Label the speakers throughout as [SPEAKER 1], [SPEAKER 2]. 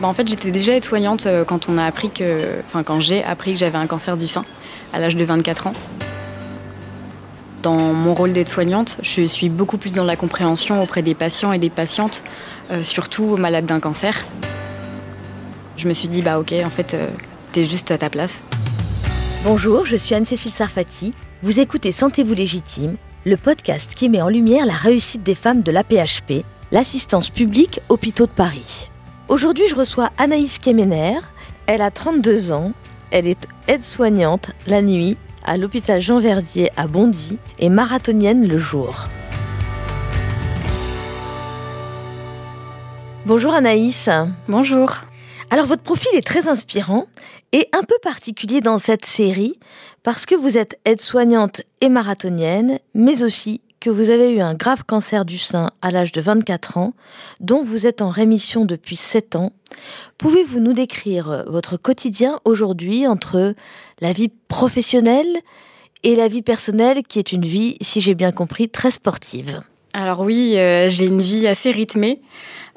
[SPEAKER 1] bah, En fait, j'étais déjà aide-soignante euh, quand, on a appris que, j'ai appris que j'avais un cancer du sein à l'âge de 24 ans. Dans mon rôle d'aide-soignante, je suis beaucoup plus dans la compréhension auprès des patients et des patientes, euh, surtout malades d'un cancer. Je me suis dit, bah ok, en fait, euh, t'es juste à ta place.
[SPEAKER 2] Bonjour, je suis Anne-Cécile Sarfati. Vous écoutez Sentez-vous légitime, le podcast qui met en lumière la réussite des femmes de l'APHP, l'assistance publique hôpitaux de Paris. Aujourd'hui, je reçois Anaïs Kemener. Elle a 32 ans. Elle est aide-soignante la nuit à l'hôpital Jean Verdier à Bondy et marathonienne le jour. Bonjour Anaïs.
[SPEAKER 1] Bonjour.
[SPEAKER 2] Alors votre profil est très inspirant et un peu particulier dans cette série parce que vous êtes aide-soignante et marathonienne, mais aussi que vous avez eu un grave cancer du sein à l'âge de 24 ans, dont vous êtes en rémission depuis 7 ans. Pouvez-vous nous décrire votre quotidien aujourd'hui entre la vie professionnelle et la vie personnelle, qui est une vie, si j'ai bien compris, très sportive?
[SPEAKER 1] Alors oui, euh, j'ai une vie assez rythmée.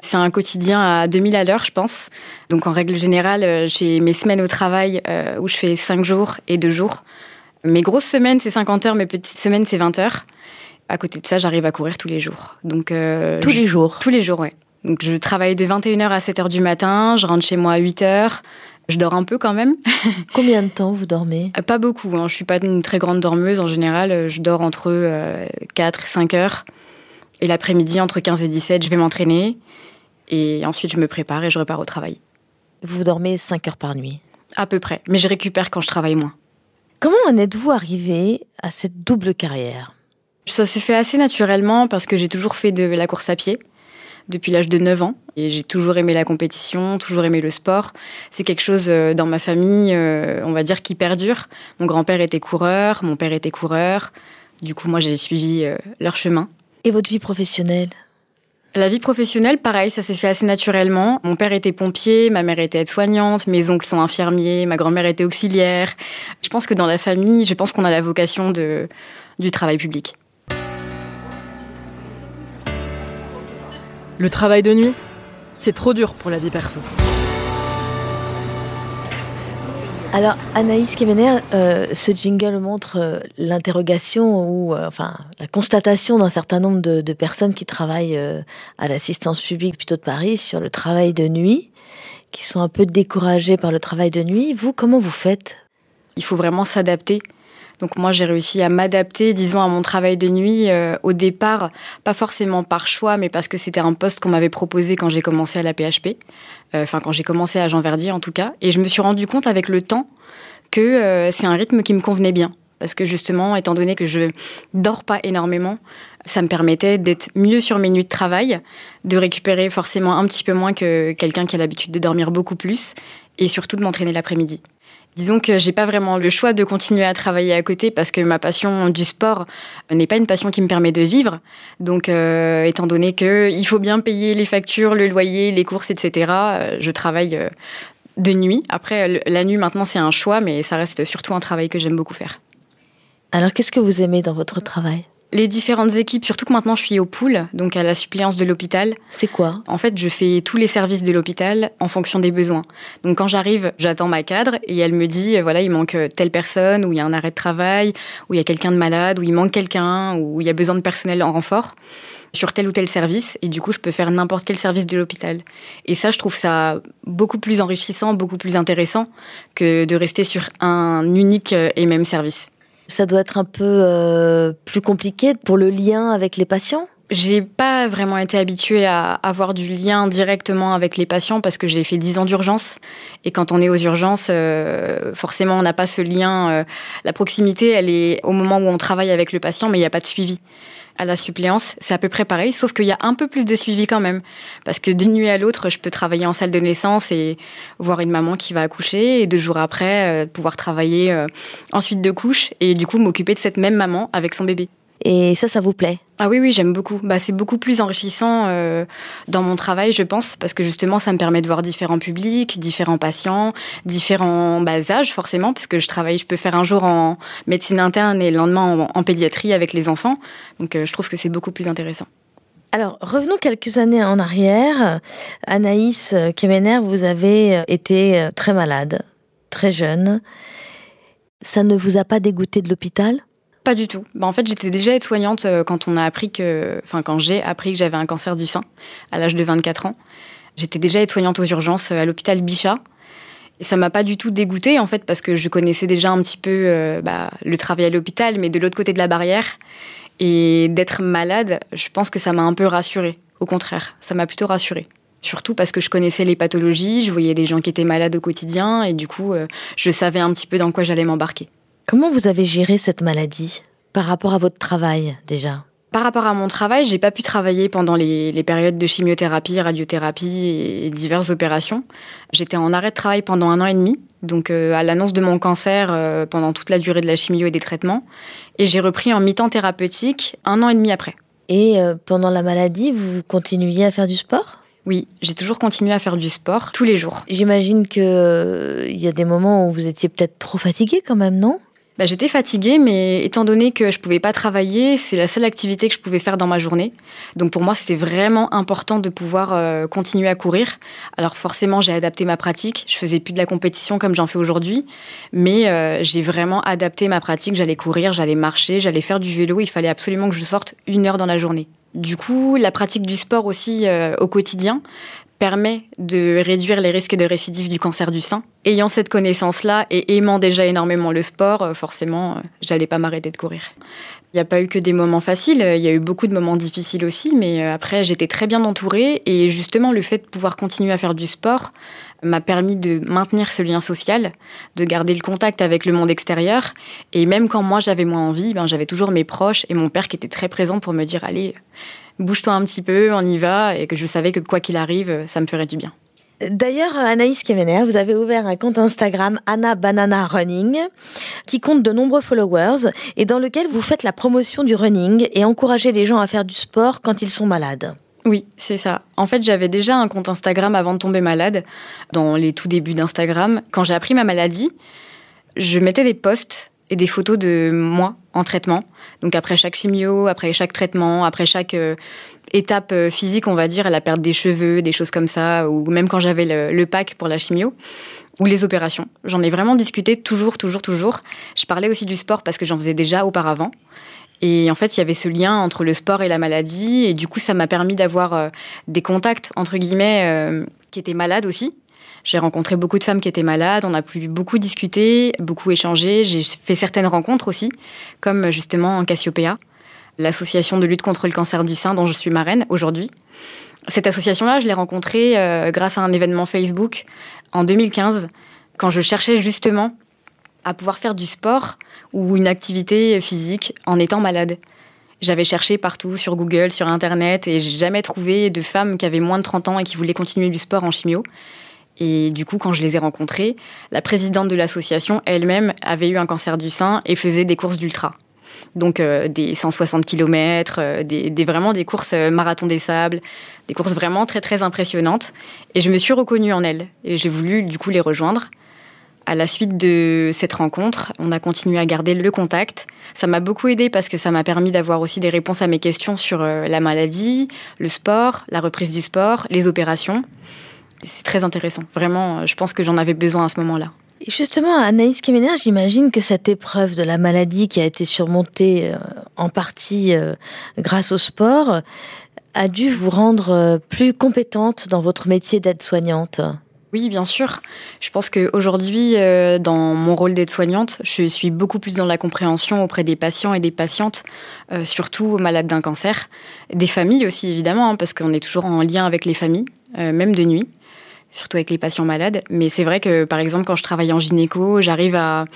[SPEAKER 1] C'est un quotidien à 2000 à l'heure, je pense. Donc en règle générale, euh, j'ai mes semaines au travail euh, où je fais 5 jours et 2 jours. Mes grosses semaines, c'est 50 heures, mes petites semaines, c'est 20 heures. À côté de ça, j'arrive à courir tous les jours. Donc
[SPEAKER 2] euh, tous les jours.
[SPEAKER 1] Tous les jours, ouais. Donc je travaille de 21h à 7h du matin, je rentre chez moi à 8h. Je dors un peu quand même.
[SPEAKER 2] Combien de temps vous dormez?
[SPEAKER 1] Euh, Pas beaucoup. Hein. Je suis pas une très grande dormeuse en général. Je dors entre 4 et 5 heures. Et l'après-midi, entre 15 et 17, je vais m'entraîner. Et ensuite, je me prépare et je repars au travail.
[SPEAKER 2] Vous dormez 5 heures par nuit?
[SPEAKER 1] À peu près. Mais je récupère quand je travaille moins.
[SPEAKER 2] Comment en êtes-vous arrivé à cette double carrière?
[SPEAKER 1] Ça s'est fait assez naturellement parce que j'ai toujours fait de la course à pied depuis l'âge de 9 ans. Et j'ai toujours aimé la compétition, toujours aimé le sport. C'est quelque chose euh, dans ma famille, euh, on va dire, qui perdure. Mon grand-père était coureur, mon père était coureur. Du coup, moi, j'ai suivi euh, leur chemin.
[SPEAKER 2] Et votre vie professionnelle?
[SPEAKER 1] La vie professionnelle, pareil, ça s'est fait assez naturellement. Mon père était pompier, ma mère était aide-soignante, mes oncles sont infirmiers, ma grand-mère était auxiliaire. Je pense que dans la famille, je pense qu'on a la vocation de, du travail public.
[SPEAKER 3] Le travail de nuit, c'est trop dur pour la vie perso.
[SPEAKER 2] Alors Anaïs Kemener, euh, ce jingle montre euh, l'interrogation ou euh, enfin la constatation d'un certain nombre de, personnes qui travaillent à l'assistance publique plutôt de Paris sur le travail de nuit, qui sont un peu découragées par le travail de nuit. Vous, comment vous faites?
[SPEAKER 1] Il faut vraiment s'adapter. Donc moi, j'ai réussi à m'adapter, disons, à mon travail de nuit euh, au départ, pas forcément par choix, mais parce que c'était un poste qu'on m'avait proposé quand j'ai commencé à la PHP, euh, enfin quand j'ai commencé à Jean Verdier en tout cas. Et je me suis rendu compte avec le temps que euh, c'est un rythme qui me convenait bien. Parce que justement, étant donné que je dors pas énormément, ça me permettait d'être mieux sur mes nuits de travail, de récupérer forcément un petit peu moins que quelqu'un qui a l'habitude de dormir beaucoup plus, et surtout de m'entraîner l'après-midi. Disons que j'ai pas vraiment le choix de continuer à travailler à côté parce que ma passion du sport n'est pas une passion qui me permet de vivre. Donc, euh, étant donné que il faut bien payer les factures, le loyer, les courses, etc., euh, je travaille euh, de nuit. Après, la nuit maintenant c'est un choix, mais ça reste surtout un travail que j'aime beaucoup faire.
[SPEAKER 2] Alors, qu'est-ce que vous aimez dans votre travail?
[SPEAKER 1] Les différentes équipes, surtout que maintenant je suis au pool, donc à la suppléance de l'hôpital.
[SPEAKER 2] C'est quoi
[SPEAKER 1] En fait, je fais tous les services de l'hôpital en fonction des besoins. Donc quand j'arrive, j'attends ma cadre et elle me dit euh, voilà, il manque telle personne, ou il y a un arrêt de travail, ou il y a quelqu'un de malade, ou il manque quelqu'un, ou il y a besoin de personnel en renfort sur tel ou tel service et du coup je peux faire n'importe quel service de l'hôpital. Et ça je trouve ça beaucoup plus enrichissant, beaucoup plus intéressant que de rester sur un unique et même service.
[SPEAKER 2] Ça doit être un peu euh, plus compliqué pour le lien avec les patients?
[SPEAKER 1] J'ai pas vraiment été habituée à avoir du lien directement avec les patients parce que j'ai fait 10 ans d'urgence. Et quand on est aux urgences, euh, forcément, on n'a pas ce lien. Euh, la proximité, elle est au moment où on travaille avec le patient, mais il n'y a pas de suivi à la suppléance, c'est à peu près pareil, sauf qu'il y a un peu plus de suivi quand même. Parce que d'une nuit à l'autre, je peux travailler en salle de naissance et voir une maman qui va accoucher, et deux jours après, euh, pouvoir travailler euh, en suite de couche, et du coup m'occuper de cette même maman avec son bébé.
[SPEAKER 2] Et ça, ça vous plaît?
[SPEAKER 1] Ah oui, oui, j'aime beaucoup. Bah, c'est beaucoup plus enrichissant euh, dans mon travail, je pense, parce que justement, ça me permet de voir différents publics, différents patients, différents bas âges, forcément, puisque je travaille, je peux faire un jour en médecine interne et le lendemain en, pédiatrie avec les enfants. Donc, euh, je trouve que c'est beaucoup plus intéressant.
[SPEAKER 2] Alors, revenons quelques années en arrière. Anaïs Kemener, vous avez été très malade, très jeune. Ça ne vous a pas dégoûté de l'hôpital?
[SPEAKER 1] Pas du tout. Bah, en fait, j'étais déjà aide-soignante euh, quand on a appris que, enfin, quand j'ai appris que j'avais un cancer du sein à l'âge de 24 ans. J'étais déjà aide-soignante aux urgences euh, à l'hôpital Bichat. Et ça m'a pas du tout dégoûtée, en fait, parce que je connaissais déjà un petit peu euh, bah, le travail à l'hôpital, mais de l'autre côté de la barrière. Et d'être malade, je pense que ça m'a un peu rassurée. Au contraire, ça m'a plutôt rassurée. Surtout parce que je connaissais les pathologies, je voyais des gens qui étaient malades au quotidien, et du coup, je savais un petit peu dans quoi j'allais m'embarquer.
[SPEAKER 2] Comment vous avez géré cette maladie par rapport à votre travail déjà?
[SPEAKER 1] Par rapport à mon travail, j'ai pas pu travailler pendant les, périodes de chimiothérapie, radiothérapie et diverses opérations. J'étais en arrêt de travail pendant un an et demi, donc euh, à l'annonce de mon cancer euh, pendant toute la durée de la chimio et des traitements. Et j'ai repris en mi-temps thérapeutique un an et demi après.
[SPEAKER 2] Et euh, pendant la maladie, vous continuiez à faire du sport?
[SPEAKER 1] Oui, j'ai toujours continué à faire du sport tous les jours.
[SPEAKER 2] J'imagine qu'il il y a des moments où vous étiez peut-être trop fatigué quand même, non?
[SPEAKER 1] Bah, j'étais fatiguée, mais étant donné que je pouvais pas travailler, c'est la seule activité que je pouvais faire dans ma journée. Donc pour moi, c'était vraiment important de pouvoir euh, continuer à courir. Alors forcément, j'ai adapté ma pratique. Je faisais plus de la compétition comme j'en fais aujourd'hui, mais euh, j'ai vraiment adapté ma pratique. J'allais courir, j'allais marcher, j'allais faire du vélo. Il fallait absolument que je sorte une heure dans la journée. Du coup, la pratique du sport aussi euh, au quotidien, permet de réduire les risques de récidive du cancer du sein. Ayant cette connaissance-là et aimant déjà énormément le sport, euh, forcément, euh, j'allais pas m'arrêter de courir. Il n'y a pas eu que des moments faciles, il y a eu beaucoup de moments difficiles aussi, mais euh, après j'étais très bien entourée et justement le fait de pouvoir continuer à faire du sport m'a permis de maintenir ce lien social, de garder le contact avec le monde extérieur et même quand moi j'avais moins envie, ben, j'avais toujours mes proches et mon père qui était très présent pour me dire allez, bouge-toi un petit peu, on y va, et que je savais que quoi qu'il arrive, ça me ferait du bien.
[SPEAKER 2] D'ailleurs, Anaïs Kemener, vous avez ouvert un compte Instagram Anna Banana Running qui compte de nombreux followers et dans lequel vous faites la promotion du running et encouragez les gens à faire du sport quand ils sont malades.
[SPEAKER 1] Oui, c'est ça. En fait, j'avais déjà un compte Instagram avant de tomber malade, dans les tout débuts d'Instagram. Quand j'ai appris ma maladie, je mettais des posts et des photos de moi en traitement. Donc après chaque chimio, après chaque traitement, après chaque euh, étape euh, physique, on va dire, la perte des cheveux, des choses comme ça, ou même quand j'avais le, pack pour la chimio, ou les opérations. J'en ai vraiment discuté toujours, toujours, toujours. Je parlais aussi du sport parce que j'en faisais déjà auparavant. Et en fait, il y avait ce lien entre le sport et la maladie. Et du coup, ça m'a permis d'avoir euh, des contacts, entre guillemets, qui étaient malades aussi. J'ai rencontré beaucoup de femmes qui étaient malades, on a pu beaucoup discuter, beaucoup échanger. J'ai fait certaines rencontres aussi, comme justement en Cassiopeia, l'association de lutte contre le cancer du sein dont je suis marraine aujourd'hui. Cette association-là, je l'ai rencontrée euh, grâce à un événement Facebook en 2015, quand je cherchais justement à pouvoir faire du sport ou une activité physique en étant malade. J'avais cherché partout sur Google, sur Internet, et j'ai jamais trouvé de femmes qui avaient moins de 30 ans et qui voulaient continuer du sport en chimio. Et du coup, quand je les ai rencontrés, la présidente de l'association elle-même avait eu un cancer du sein et faisait des courses d'ultra. Donc euh, des 160 km, euh, des, vraiment des courses euh, marathon des sables, des courses vraiment très très impressionnantes. Et je me suis reconnue en elles et j'ai voulu du coup les rejoindre. À la suite de cette rencontre, on a continué à garder le contact. Ça m'a beaucoup aidé parce que ça m'a permis d'avoir aussi des réponses à mes questions sur la maladie, le sport, la reprise du sport, les opérations c'est très intéressant. Vraiment, je pense que j'en avais besoin à ce moment-là.
[SPEAKER 2] Et justement, Anaïs Kemener, j'imagine que cette épreuve de la maladie qui a été surmontée euh, en partie euh, grâce au sport a dû vous rendre euh, plus compétente dans votre métier d'aide-soignante.
[SPEAKER 1] Oui, bien sûr. Je pense qu'aujourd'hui, dans mon rôle d'aide-soignante, je suis beaucoup plus dans la compréhension auprès des patients et des patientes, surtout malades d'un cancer. Des familles aussi, évidemment, hein, parce qu'on est toujours en lien avec les familles, même de nuit surtout avec les patients malades. Mais c'est vrai que, par exemple, quand je travaille en gynéco, j'arrive à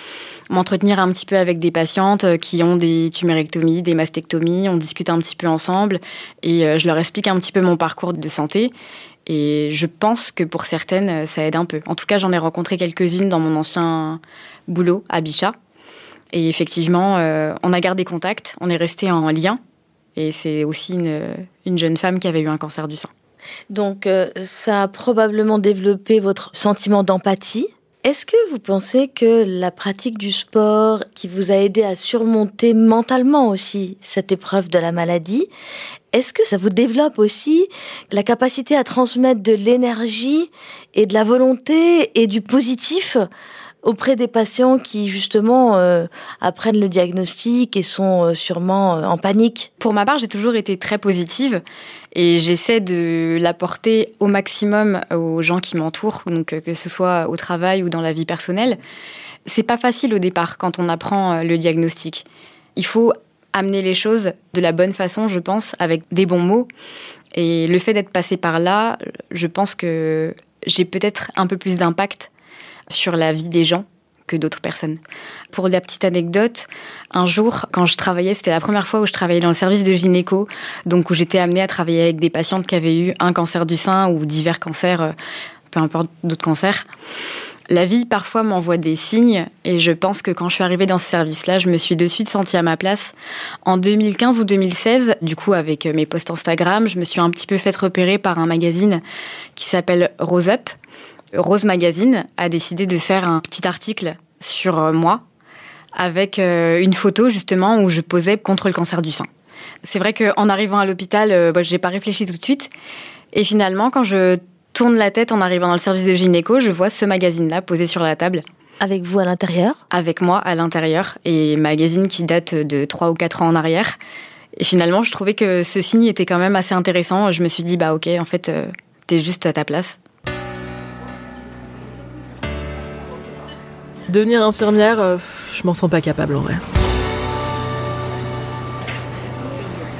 [SPEAKER 1] m'entretenir un petit peu avec des patientes euh, qui ont des tumérectomies, des mastectomies. On discute un petit peu ensemble et euh, je leur explique un petit peu mon parcours de santé. Et je pense que pour certaines, euh, ça aide un peu. En tout cas, j'en ai rencontré quelques-unes dans mon ancien boulot à Bichat. Et effectivement, on a gardé contact, on est resté en lien. Et c'est aussi une, une jeune femme qui avait eu un cancer du sein.
[SPEAKER 2] Donc euh, ça a probablement développé votre sentiment d'empathie. Est-ce que vous pensez que la pratique du sport qui vous a aidé à surmonter mentalement aussi cette épreuve de la maladie, est-ce que ça vous développe aussi la capacité à transmettre de l'énergie et de la volonté et du positif auprès des patients qui justement euh, apprennent le diagnostic et sont euh, sûrement euh, en panique
[SPEAKER 1] Pour ma part, j'ai toujours été très positive et j'essaie de l'apporter au maximum aux gens qui m'entourent, donc que ce soit au travail ou dans la vie personnelle. C'est pas facile au départ quand on apprend le diagnostic. Il faut amener les choses de la bonne façon, je pense, avec des bons mots. Et le fait d'être passé par là, je pense que j'ai peut-être un peu plus d'impact sur la vie des gens que d'autres personnes. Pour la petite anecdote, un jour, quand je travaillais, c'était la première fois où je travaillais dans le service de gynéco, donc où j'étais amenée à travailler avec des patientes qui avaient eu un cancer du sein ou divers cancers, euh, peu importe d'autres cancers. La vie parfois m'envoie des signes et je pense que quand je suis arrivée dans ce service-là, je me suis de suite sentie à ma place. En 2015 ou 2016, du coup avec mes posts Instagram, je me suis un petit peu fait repérer par un magazine qui s'appelle Rose Up, Rose Magazine a décidé de faire un petit article sur euh, moi avec euh, une photo justement où je posais contre le cancer du sein. C'est vrai qu'en arrivant à l'hôpital, euh, bah, je n'ai pas réfléchi tout de suite. Et finalement, quand je tourne la tête en arrivant dans le service de gynéco, je vois ce magazine-là posé sur la table.
[SPEAKER 2] Avec vous à l'intérieur?
[SPEAKER 1] Avec moi à l'intérieur. Et magazine qui date de 3 ou 4 ans en arrière. Et finalement, je trouvais que ce signe était quand même assez intéressant. Je me suis dit, bah ok, en fait, t'es juste à ta place.
[SPEAKER 3] Devenir infirmière, euh, je m'en sens pas capable en vrai.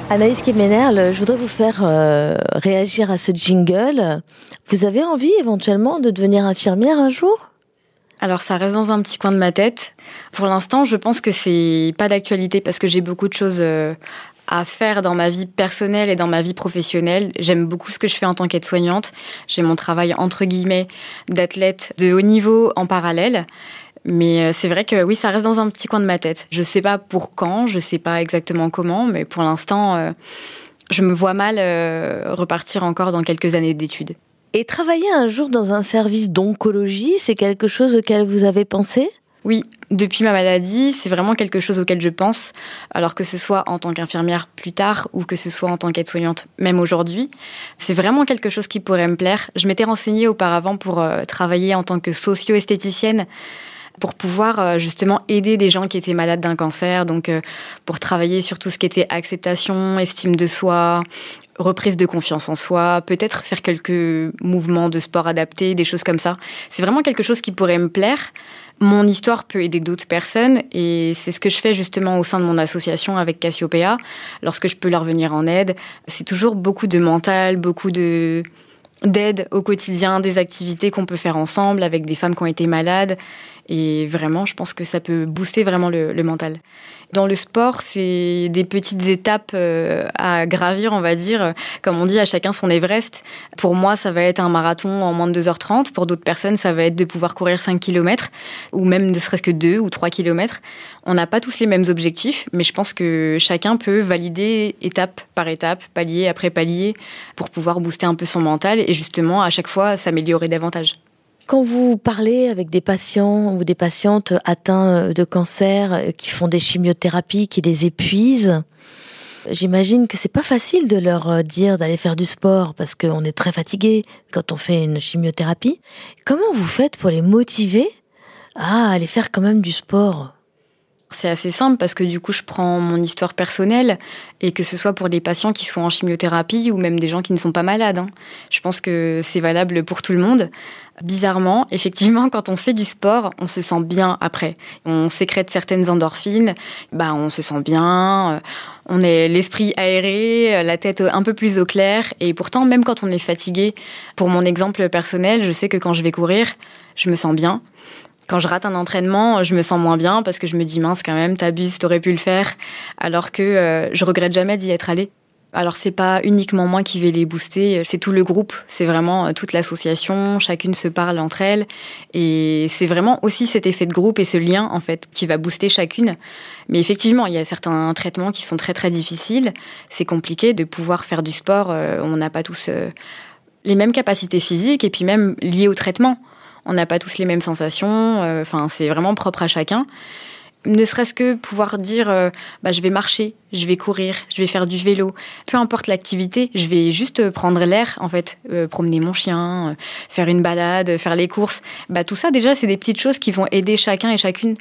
[SPEAKER 2] Anaïs Kemenerl, je voudrais vous faire euh, réagir à ce jingle. Vous avez envie éventuellement de devenir infirmière un jour?
[SPEAKER 1] Alors ça reste dans un petit coin de ma tête. Pour l'instant, je pense que c'est pas d'actualité parce que j'ai beaucoup de choses euh, à faire dans ma vie personnelle et dans ma vie professionnelle. J'aime beaucoup ce que je fais en tant qu'aide-soignante. J'ai mon travail entre guillemets d'athlète de haut niveau en parallèle. Mais euh, c'est vrai que oui, ça reste dans un petit coin de ma tête. Je sais pas pour quand, je sais pas exactement comment, mais pour l'instant, euh, je me vois mal euh, repartir encore dans quelques années d'études.
[SPEAKER 2] Et travailler un jour dans un service d'oncologie, c'est quelque chose auquel vous avez pensé?
[SPEAKER 1] Oui, depuis ma maladie, c'est vraiment quelque chose auquel je pense, alors que ce soit en tant qu'infirmière plus tard ou que ce soit en tant qu'aide-soignante, même aujourd'hui. C'est vraiment quelque chose qui pourrait me plaire. Je m'étais renseignée auparavant pour travailler en tant que socio-esthéticienne pour pouvoir euh, justement aider des gens qui étaient malades d'un cancer, donc euh, pour travailler sur tout ce qui était acceptation, estime de soi, reprise de confiance en soi, peut-être faire quelques mouvements de sport adaptés, des choses comme ça. C'est vraiment quelque chose qui pourrait me plaire. Mon histoire peut aider d'autres personnes et c'est ce que je fais justement au sein de mon association avec Cassiopeia. Lorsque je peux leur venir en aide, c'est toujours beaucoup de mental, beaucoup de d'aide au quotidien, des activités qu'on peut faire ensemble avec des femmes qui ont été malades. Et vraiment, je pense que ça peut booster vraiment le, mental. Dans le sport, c'est des petites étapes euh, à gravir, on va dire. Comme on dit, à chacun son Everest. Pour moi, ça va être un marathon en moins de 2h30. Pour d'autres personnes, ça va être de pouvoir courir 5 km ou même ne serait-ce que 2 ou 3 km. On n'a pas tous les mêmes objectifs, mais je pense que chacun peut valider étape par étape, palier après palier, pour pouvoir booster un peu son mental et justement, à chaque fois, s'améliorer davantage.
[SPEAKER 2] Quand vous parlez avec des patients ou des patientes atteints de cancer euh, qui font des chimiothérapies, qui les épuisent, j'imagine que c'est pas facile de leur euh, dire d'aller faire du sport parce qu'on est très fatigué quand on fait une chimiothérapie. Comment vous faites pour les motiver à aller faire quand même du sport?
[SPEAKER 1] C'est assez simple parce que du coup, je prends mon histoire personnelle et que ce soit pour les patients qui sont en chimiothérapie ou même des gens qui ne sont pas malades. Hein. Je pense que c'est valable pour tout le monde. Bizarrement, effectivement, quand on fait du sport, on se sent bien après. On sécrète certaines endorphines, bah on se sent bien, euh, on est l'esprit aéré, la tête un peu plus au clair. Et pourtant, même quand on est fatigué, pour mon exemple personnel, je sais que quand je vais courir, je me sens bien. Quand je rate un entraînement, je me sens moins bien parce que je me dis mince quand même, t'abuses, t'aurais pu le faire. Alors que euh, je regrette jamais d'y être allée. Alors c'est pas uniquement moi qui vais les booster, c'est tout le groupe, c'est vraiment euh, toute l'association, chacune se parle entre elles et c'est vraiment aussi cet effet de groupe et ce lien en fait qui va booster chacune. Mais effectivement, il y a certains traitements qui sont très très difficiles, c'est compliqué de pouvoir faire du sport, euh, on n'a pas tous les mêmes capacités physiques et puis même liées au traitement On n'a pas tous les mêmes sensations. Enfin, c'est vraiment propre à chacun ne serait-ce que pouvoir dire euh, bah, je vais marcher, je vais courir, je vais faire du vélo, peu importe l'activité, je vais juste prendre l'air en fait, euh, promener mon chien, euh, faire une balade, faire les courses. Bah, tout ça déjà c'est des petites choses qui vont aider chacun et chacune.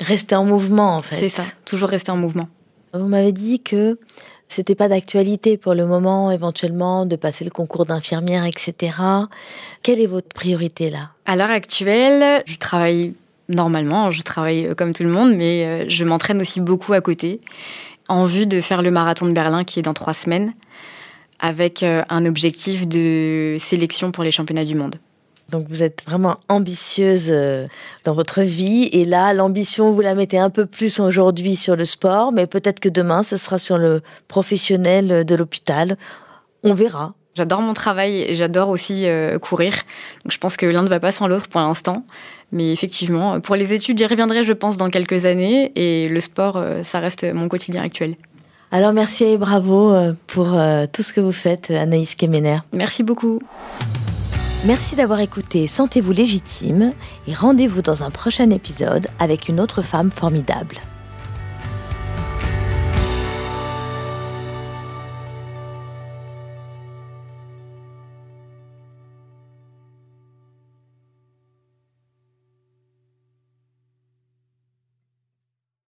[SPEAKER 2] Rester en mouvement en fait.
[SPEAKER 1] C'est ça, toujours rester en mouvement.
[SPEAKER 2] Vous m'avez dit que c'était pas d'actualité pour le moment, éventuellement, de passer le concours d'infirmière, etc. Quelle est votre priorité là?
[SPEAKER 1] À l'heure actuelle, je travaille normalement, je travaille euh, comme tout le monde, mais euh, je m'entraîne aussi beaucoup à côté, en vue de faire le marathon de Berlin qui est dans trois semaines, avec euh, un objectif de sélection pour les championnats du monde.
[SPEAKER 2] Donc vous êtes vraiment ambitieuse dans votre vie et là l'ambition vous la mettez un peu plus aujourd'hui sur le sport mais peut-être que demain ce sera sur le professionnel de l'hôpital. On verra.
[SPEAKER 1] J'adore mon travail et j'adore aussi euh, courir. Donc je pense que l'un ne va pas sans l'autre pour l'instant. Mais effectivement, pour les études, j'y reviendrai, je pense, dans quelques années. Et le sport, euh, ça reste mon quotidien actuel.
[SPEAKER 2] Alors merci et bravo euh, pour tout ce que vous faites, Anaïs Kemener.
[SPEAKER 1] Merci beaucoup.
[SPEAKER 2] Merci d'avoir écouté Sentez-vous légitime et rendez-vous dans un prochain épisode avec une autre femme formidable.